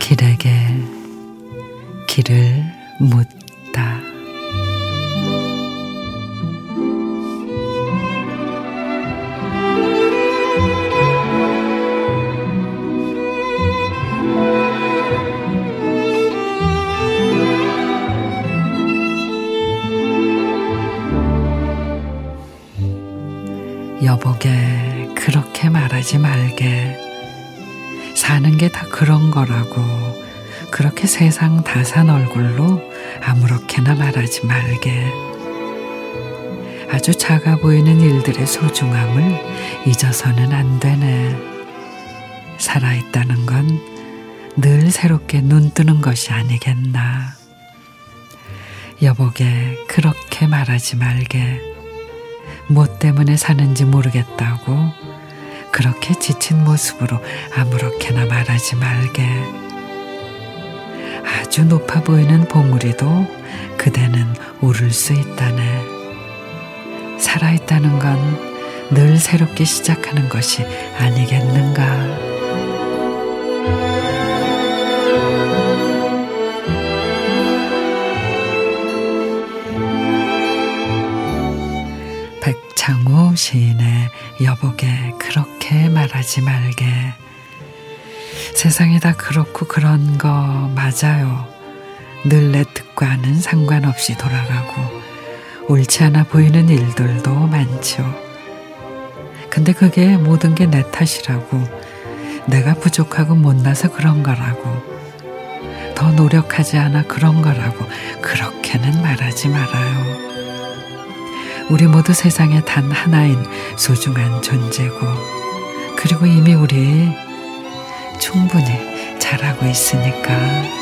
길에게 길을 묻다. 여보게 그렇게 말하지 말게. 사는 게 다 그런 거라고. 그렇게 세상 다 산 얼굴로 아무렇게나 말하지 말게. 아주 작아 보이는 일들의 소중함을 잊어서는 안 되네. 살아있다는 건 늘 새롭게 눈 뜨는 것이 아니겠나. 여보게 그렇게 말하지 말게 뭐 때문에 사는지 모르겠다고 그렇게 지친 모습으로 아무렇게나 말하지 말게. 아주 높아 보이는 봉우리도 그대는 오를 수 있다네. 살아있다는 건 늘 새롭게 시작하는 것이 아니겠는가. 백창우 시인의 여보게 그렇게 말하지 말게. 세상이 다 그렇고 그런 거 맞아요. 늘 내 뜻과는 상관없이 돌아가고 옳지 않아 보이는 일들도 많죠. 근데 그게 모든 게 내 탓이라고 내가 부족하고 못나서 그런 거라고 더 노력하지 않아 그런 거라고 그렇게는 말하지 말아요. 우리 모두 세상에 단 하나인 소중한 존재고, 그리고 이미 우리 충분히 잘하고 있으니까.